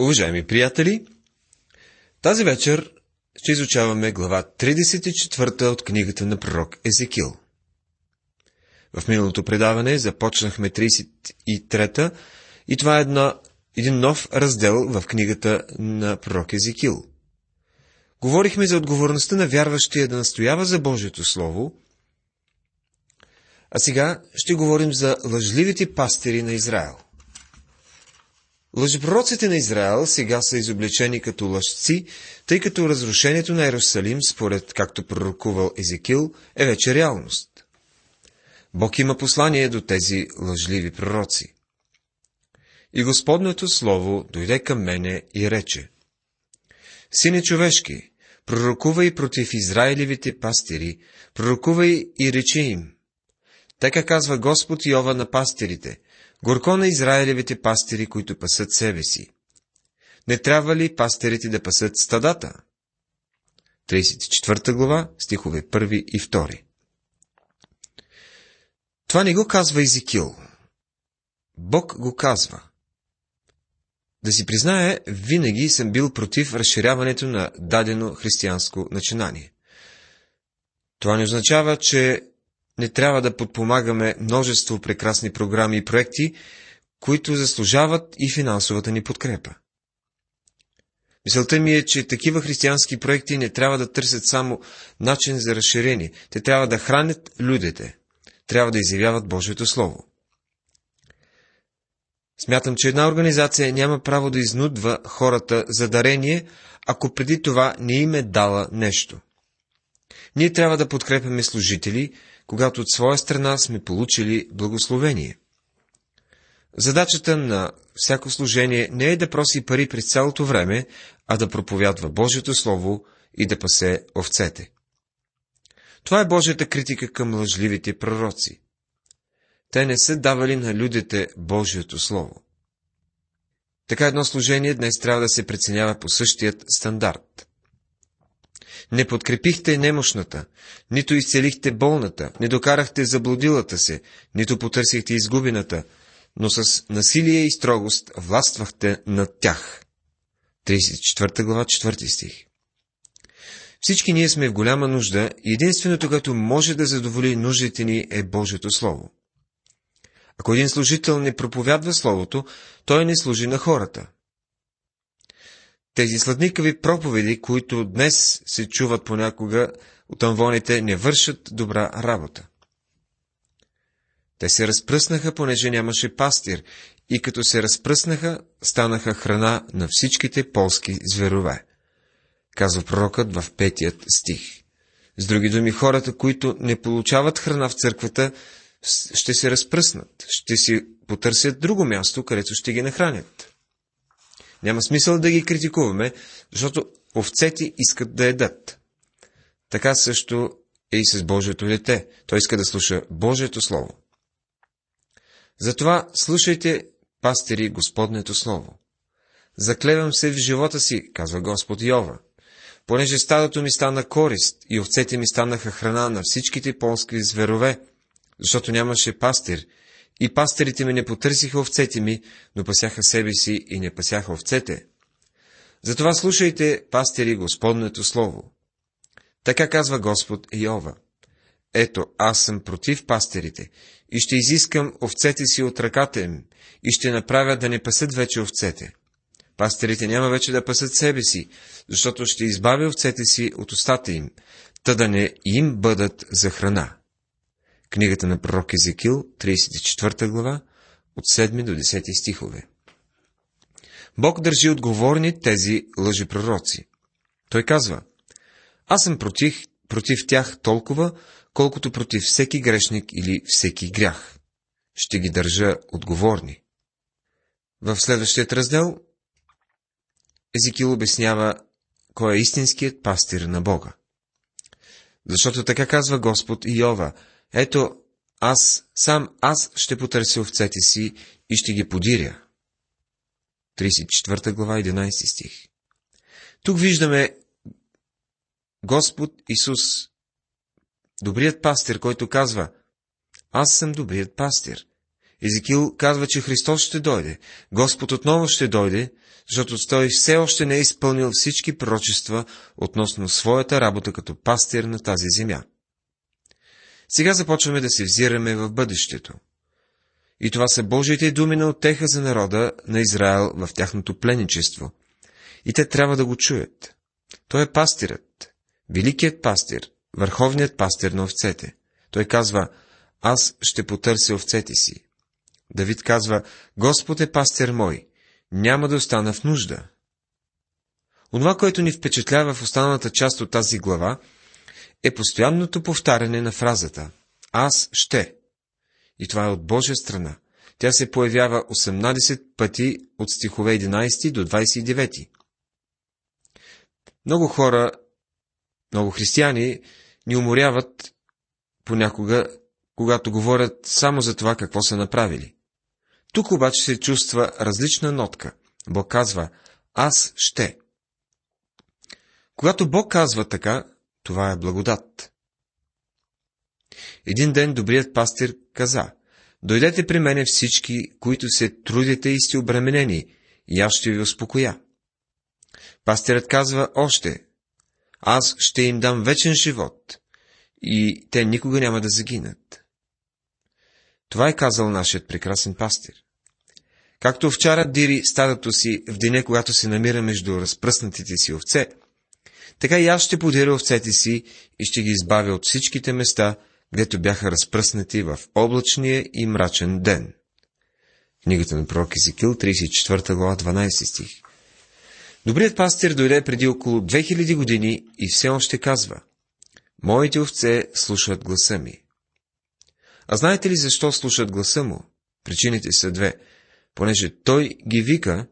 Уважаеми приятели, тази вечер ще изучаваме глава 34 от книгата на пророк Езекил. В миналото предаване започнахме 33-та и това е една, един нов раздел в книгата на пророк Езекил. Говорихме за отговорността на вярващия да настоява за Божието Слово, а сега ще говорим за лъжливите пастири на Израел. Лъжепророците на Израел сега са изобличени като лъжци, тъй като разрушението на Иерусалим, според както пророкувал Езекил, е вече реалност. Бог има послание до тези лъжливи пророци. И Господното Слово дойде към мене и рече. Сине човешки, пророкувай против Израилевите пастири, пророкувай и речи им. Така казва Господ Йова на пастирите, Горко на Израилевите пастири, които пасат себе си. Не трябва ли пастирите да пасат стадата? 34 глава, стихове 1 и 2. Това не го казва Езикил. Бог го казва. Да си призная, винаги съм бил против разширяването на дадено християнско начинание. Това не означава, че не трябва да подпомагаме множество прекрасни програми и проекти, които заслужават и финансовата ни подкрепа. Мисълта ми е, че такива християнски проекти не трябва да търсят само начин за разширение. Те трябва да хранят людите. Трябва да изявяват Божието Слово. Смятам, че една организация няма право да изнудва хората за дарение, ако преди това не им е дала нещо. Ние трябва да подкрепяме служители, когато от своя страна сме получили благословение. Задачата на всяко служение не е да проси пари през цялото време, а да проповядва Божието Слово и да пасе овцете. Това е Божията критика към лъжливите пророци. Те не са давали на людите Божието Слово. Така едно служение днес трябва да се преценява по същият стандарт. Не подкрепихте немощната, нито изцелихте болната, не докарахте заблудилата се, нито потърсихте изгубената, но с насилие и строгост властвахте над тях. 34 глава, 4 стих. Всички ние сме в голяма нужда и единственото, което може да задоволи нуждите ни е Божието Слово. Ако един служител не проповядва Словото, той не служи на хората. Тези сладникави проповеди, които днес се чуват понякога от амвоните, не вършат добра работа. Те се разпръснаха, понеже нямаше пастир, и като се разпръснаха, станаха храна на всичките полски зверове. Казва пророкът в петият стих. С други думи, хората, които не получават храна в църквата, ще се разпръснат, ще си потърсят друго място, където ще ги нахранят. Няма смисъл да ги критикуваме, защото овцете искат да едат. Така също е и с Божието дете. Той иска да слуша Божието Слово. Затова слушайте, пастири, Господнето Слово. Заклевам се в живота си, казва Господ Йова, понеже стадото ми стана корист и овцете ми станаха храна на всичките полски зверове, защото нямаше пастир и пастирите ми не потърсиха овцете ми, но пасяха себе си и не пасяха овцете. Затова слушайте, пастири, Господнето Слово. Така казва Господ Йова. Ето, аз съм против пастирите и ще изискам овцете си от ръката им и ще направя да не пасат вече овцете. Пастирите няма вече да пасат себе си, защото ще избавя овцете си от устата им, та да не им бъдат за храна. Книгата на пророк Езекил, 34 глава, от 7 до 10 стихове. Бог държи отговорни тези лъжепророци. Той казва, аз съм против, против тях толкова, колкото против всеки грешник или всеки грях. Ще ги държа отговорни. В следващият раздел Езекил обяснява кой е истинският пастир на Бога. Защото така казва Господ Йова, ето, аз, сам аз ще потърся овцете си и ще ги подиря. 34 глава, 11 стих. Тук виждаме Господ Исус, добрият пастир, който казва, аз съм добрият пастир. Езекил казва, че Христос ще дойде. Господ отново ще дойде, защото той все още не е изпълнил всички пророчества относно своята работа като пастир на тази земя. Сега започваме да се взираме в бъдещето. И това са Божиите думи на отеха за народа на Израел в тяхното пленничество. И те трябва да го чуят. Той е пастирът, великият пастир, върховният пастир на овцете. Той казва, аз ще потърся овцете си. Давид казва, Господ е пастир мой, няма да остана в нужда. Онова, което ни впечатлява в останалата част от тази глава, е постоянното повтаряне на фразата «Аз ще». И това е от Божия страна. Тя се появява 18 пъти от стихове 11 до 29. Много хора, много християни ни уморяват понякога, когато говорят само за това какво са направили. Тук обаче се чувства различна нотка. Бог казва «Аз ще». Когато Бог казва така, това е благодат. Един ден добрият пастир каза, Дойдете при мене всички, които се трудите и сте обременени, и аз ще ви успокоя. Пастирът казва още, аз ще им дам вечен живот, и те никога няма да загинат. Това е казал нашият прекрасен пастир. Както овчарът дири стадото си в деня, когато се намира между разпръснатите си овце, така и аз ще подира овцете си и ще ги избавя от всичките места, гдето бяха разпръснати в облачния и мрачен ден. Книгата на пророк Езекил, 34 глава, 12 стих. Добрият пастир дойде преди около 2000 години и все още казва Моите овце слушат гласа ми. А знаете ли защо слушат гласа му? Причините са две. Понеже той ги вика,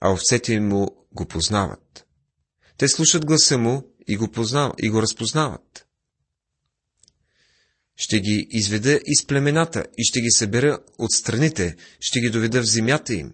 а овцете му го познават. Те слушат гласа му и го, познав... и го разпознават. Ще ги изведа из племената и ще ги събера от страните, ще ги доведа в земята им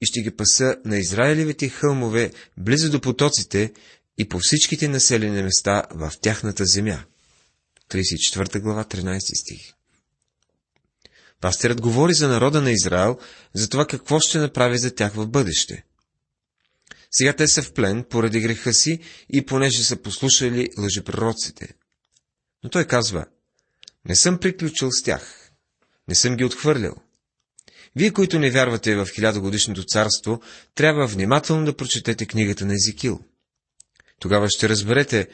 и ще ги паса на Израилевите хълмове, близо до потоците и по всичките населени места в тяхната земя. 34 глава, 13 стих. Пастирът говори за народа на Израел, за това какво ще направи за тях в бъдеще. Сега те са в плен поради греха си и понеже са послушали лъжепророците. Но той казва, не съм приключил с тях. Не съм ги отхвърлял. Вие, които не вярвате в хилядогодишното царство, трябва внимателно да прочетете книгата на Езикил. Тогава ще разберете,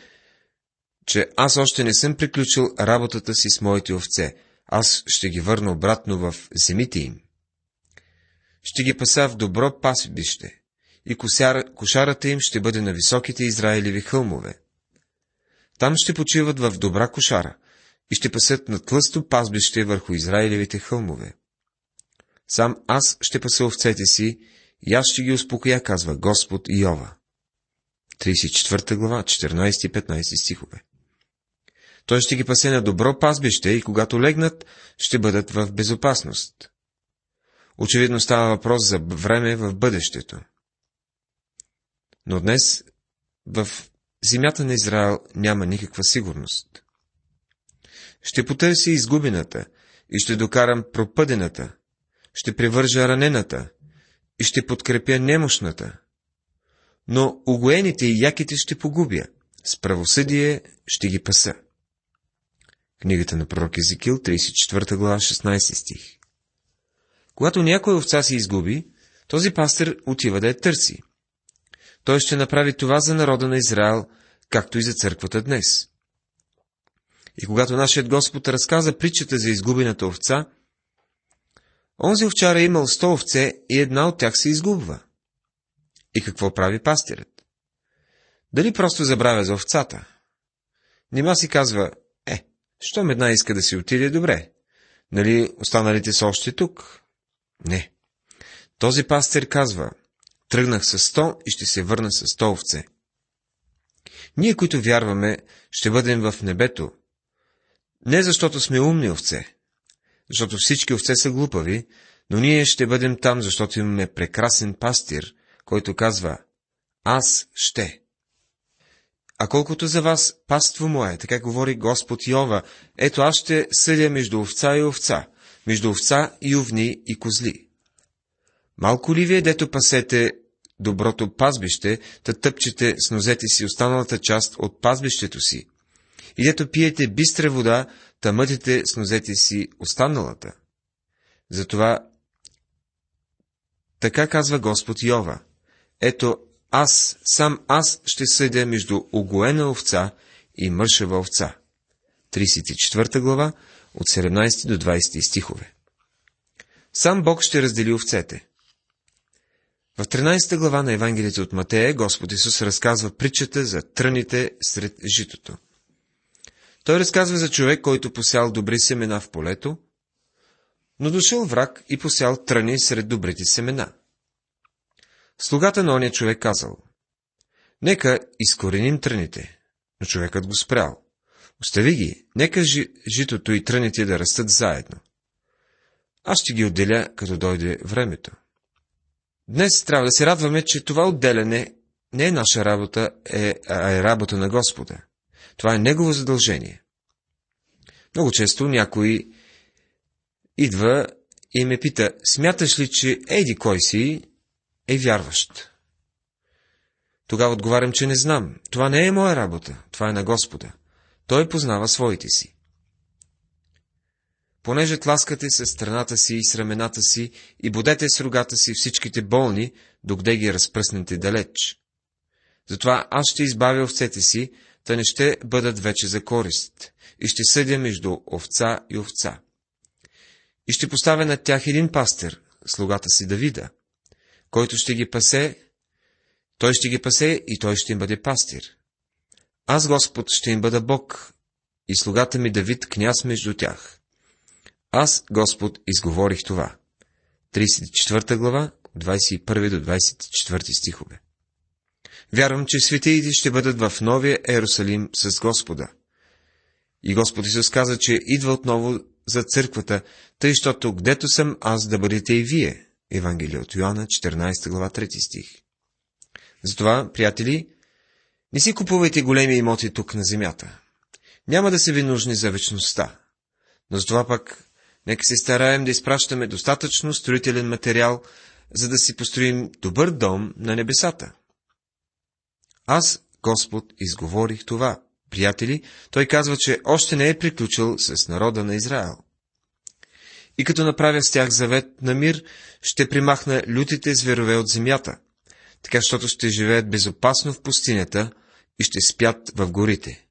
че аз още не съм приключил работата си с моите овце. Аз ще ги върна обратно в земите им. Ще ги паса в добро пасбище и кошарата им ще бъде на високите Израилеви хълмове. Там ще почиват в добра кошара и ще пасат на тлъсто пазбище върху Израилевите хълмове. Сам аз ще паса овцете си и аз ще ги успокоя, казва Господ Йова. 34 глава, 14 и 15 стихове. Той ще ги пасе на добро пазбище и когато легнат, ще бъдат в безопасност. Очевидно става въпрос за време в бъдещето. Но днес в земята на Израел няма никаква сигурност. Ще потърси изгубената и ще докарам пропъдената, ще привържа ранената и ще подкрепя немощната. Но угоените и яките ще погубя, с правосъдие ще ги паса. Книгата на пророк Езекил, 34 глава, 16 стих. Когато някой овца се изгуби, този пастир отива да я търси. Той ще направи това за народа на Израел, както и за църквата днес. И когато нашият Господ разказа притчата за изгубената овца, онзи овчар е имал сто овце и една от тях се изгубва. И какво прави пастирът? Дали просто забравя за овцата? Нима си казва, е, щом една иска да си отиде, добре. Нали останалите са още тук? Не. Този пастир казва, Тръгнах с сто и ще се върна с сто овце. Ние, които вярваме, ще бъдем в небето. Не защото сме умни овце, защото всички овце са глупави, но ние ще бъдем там, защото имаме прекрасен пастир, който казва Аз ще. А колкото за вас, паство мое, така говори Господ Йова, ето аз ще съдя между овца и овца, между овца и овни и козли. Малко ли вие, дето пасете доброто пазбище, да тъпчете с нозете си останалата част от пазбището си, и дето пиете бистра вода, та мътите с нозете си останалата. Затова така казва Господ Йова. Ето, аз, сам аз ще съдя между огоена овца и мършева овца. 34 глава, от 17 до 20 стихове. Сам Бог ще раздели овцете. В 13 глава на Евангелието от Матея Господ Исус разказва притчата за тръните сред житото. Той разказва за човек, който посял добри семена в полето, но дошъл враг и посял тръни сред добрите семена. Слугата на оня човек казал, нека изкореним тръните, но човекът го спрял. Остави ги, нека житото и тръните да растат заедно. Аз ще ги отделя, като дойде времето. Днес трябва да се радваме, че това отделяне не е наша работа, е, а е работа на Господа. Това е Негово задължение. Много често някой идва и ме пита, смяташ ли, че еди кой си е вярващ? Тогава отговарям, че не знам. Това не е моя работа, това е на Господа. Той познава своите си. Понеже тласкате с страната си и с рамената си и будете с рогата си всичките болни, докъде ги разпръснете далеч. Затова аз ще избавя овцете си, та не ще бъдат вече за корист, и ще съдя между овца и овца. И ще поставя над тях един пастир, слугата си Давида, който ще ги пасе, той ще ги пасе и той ще им бъде пастир. Аз, Господ, ще им бъда Бог и слугата ми Давид княз между тях. Аз, Господ, изговорих това. 34 глава, 21 до 24 стихове. Вярвам, че светиите ще бъдат в новия Ерусалим с Господа. И Господ Исус каза, че идва отново за църквата, тъй, щото гдето съм аз да бъдете и вие. Евангелие от Йоанна, 14 глава, 3 стих. Затова, приятели, не си купувайте големи имоти тук на земята. Няма да се ви нужни за вечността. Но с това пък, нека се стараем да изпращаме достатъчно строителен материал, за да си построим добър дом на небесата. Аз, Господ, изговорих това. Приятели, той казва, че още не е приключил с народа на Израел. И като направя с тях завет на мир, ще примахна лютите зверове от земята, така, защото ще живеят безопасно в пустинята и ще спят в горите.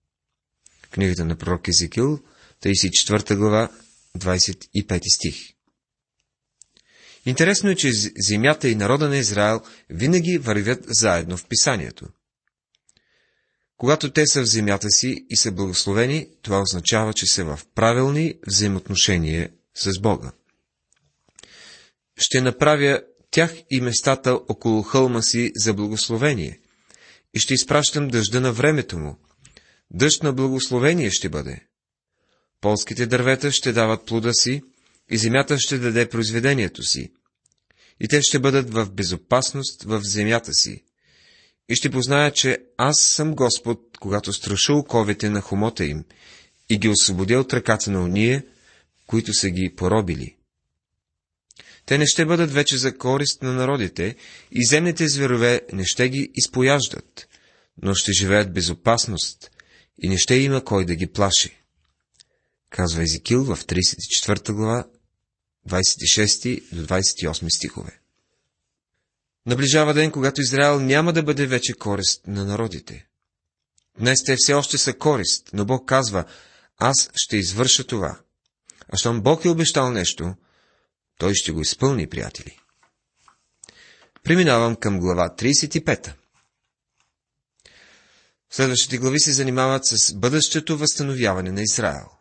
Книгата на пророк Езекил, 34 глава, 25 стих. Интересно е, че земята и народа на Израел винаги вървят заедно в писанието. Когато те са в земята си и са благословени, това означава, че са в правилни взаимоотношения с Бога. Ще направя тях и местата около хълма си за благословение и ще изпращам дъжда на времето му. Дъжд на благословение ще бъде. Полските дървета ще дават плода си и земята ще даде произведението си. И те ще бъдат в безопасност в земята си. И ще позная, че аз съм Господ, когато страша оковите на хомота им и ги освободя от ръката на уния, които са ги поробили. Те не ще бъдат вече за корист на народите и земните зверове не ще ги изпояждат, но ще живеят безопасност и не ще има кой да ги плаши. Казва Езикил в 34 глава, 26 до 28 стихове. Наближава ден, когато Израел няма да бъде вече корист на народите. Днес те все още са корист, но Бог казва, аз ще извърша това. А щом Бог е обещал нещо, той ще го изпълни, приятели. Преминавам към глава 35. Следващите глави се занимават с бъдещето възстановяване на Израел.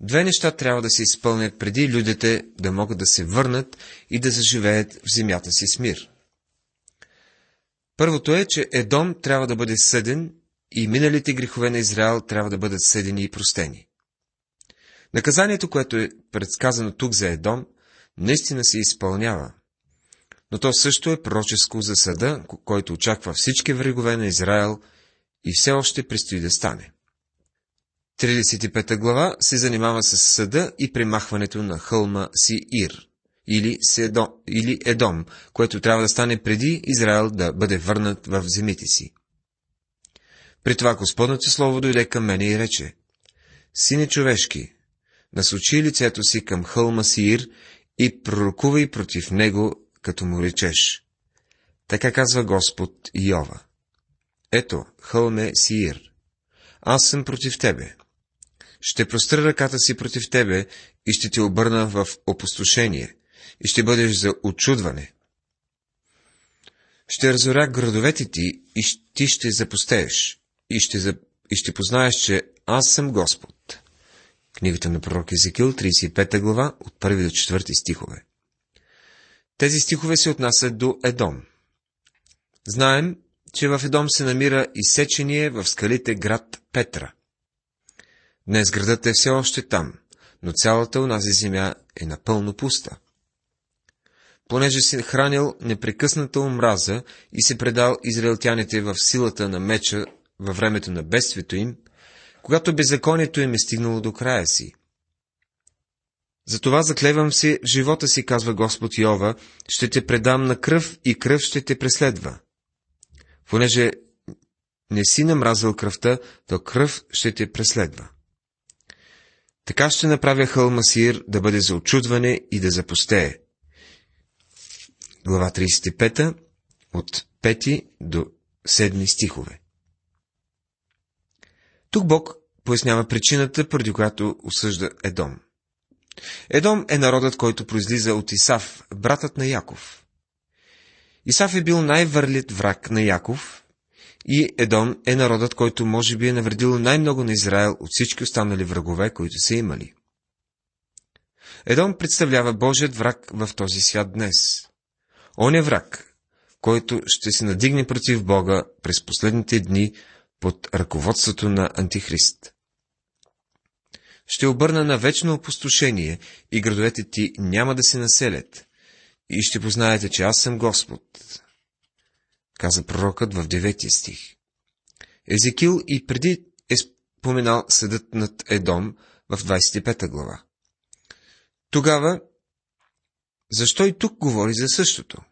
Две неща трябва да се изпълнят преди людите да могат да се върнат и да заживеят в земята си с мир. Първото е, че Едом трябва да бъде съден и миналите грехове на Израел трябва да бъдат съдени и простени. Наказанието, което е предсказано тук за Едом, наистина се изпълнява, но то също е пророческо за съда, който очаква всички врагове на Израел и все още предстои да стане. 35 глава се занимава с съда и премахването на хълма си Ир, или, Седо, или Едом, което трябва да стане преди Израел да бъде върнат в земите си. При това Господното Слово дойде към мене и рече, Сине човешки, насочи лицето си към хълма Сиир и пророкувай против него, като му речеш. Така казва Господ Йова. Ето, хълме Сиир. Аз съм против тебе. Ще простра ръката си против тебе и ще те обърна в опустошение и ще бъдеш за очудване. Ще разоря градовете ти и ти ще запустееш и ще, и ще познаеш, че аз съм Господ. Книгата на пророк Езекил, 35 глава, от 1 до 4 стихове. Тези стихове се отнасят до Едом. Знаем, че в Едом се намира изсечение в скалите град Петра. Днес градът е все още там, но цялата унази земя е напълно пуста. Понеже си хранил непрекъсната омраза и се предал израелтяните в силата на меча във времето на бедствието им, когато беззаконието им е стигнало до края си. Затова заклевам в живота си, казва Господ Йова, ще те предам на кръв и кръв ще те преследва. Понеже не си намразил кръвта, то кръв ще те преследва. Така ще направя хълма Сир да бъде за очудване и да запустее. Глава 35, от 5 до 7 стихове. Тук Бог пояснява причината, преди която осъжда Едом. Едом е народът, който произлиза от Исав, братът на Яков. Исав е бил най-върлит враг на Яков и Едом е народът, който може би е навредил най-много на Израел от всички останали врагове, които са имали. Едом представлява Божият враг в този свят днес. Он е враг, който ще се надигне против Бога през последните дни под ръководството на Антихрист. Ще обърна на вечно опустошение и градовете ти няма да се населят, и ще познаете, че аз съм Господ, каза пророкът в 9 стих. Езекил и преди е споменал съдът над Едом в 25 глава. Тогава, защо и тук говори за същото?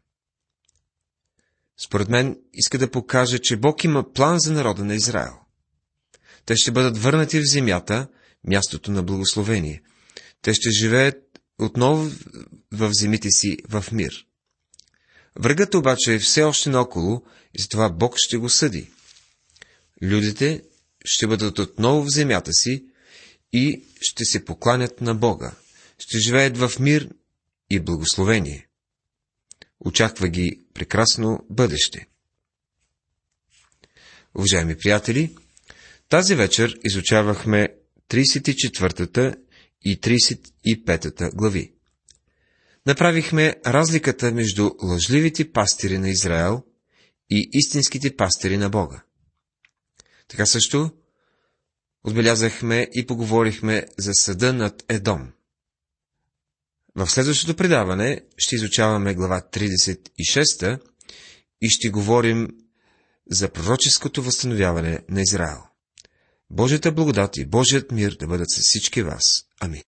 Според мен иска да покаже, че Бог има план за народа на Израел. Те ще бъдат върнати в земята, мястото на благословение. Те ще живеят отново в земите си в мир. Врагът обаче е все още наоколо и затова Бог ще го съди. Людите ще бъдат отново в земята си и ще се покланят на Бога. Ще живеят в мир и благословение. Очаква ги прекрасно бъдеще. Уважаеми приятели, тази вечер изучавахме 34-та и 35-та глави. Направихме разликата между лъжливите пастири на Израел и истинските пастири на Бога. Така също отбелязахме и поговорихме за съда над Едом. В следващото предаване ще изучаваме глава 36 и ще говорим за пророческото възстановяване на Израел. Божията благодат и Божият мир да бъдат с всички вас. Амин.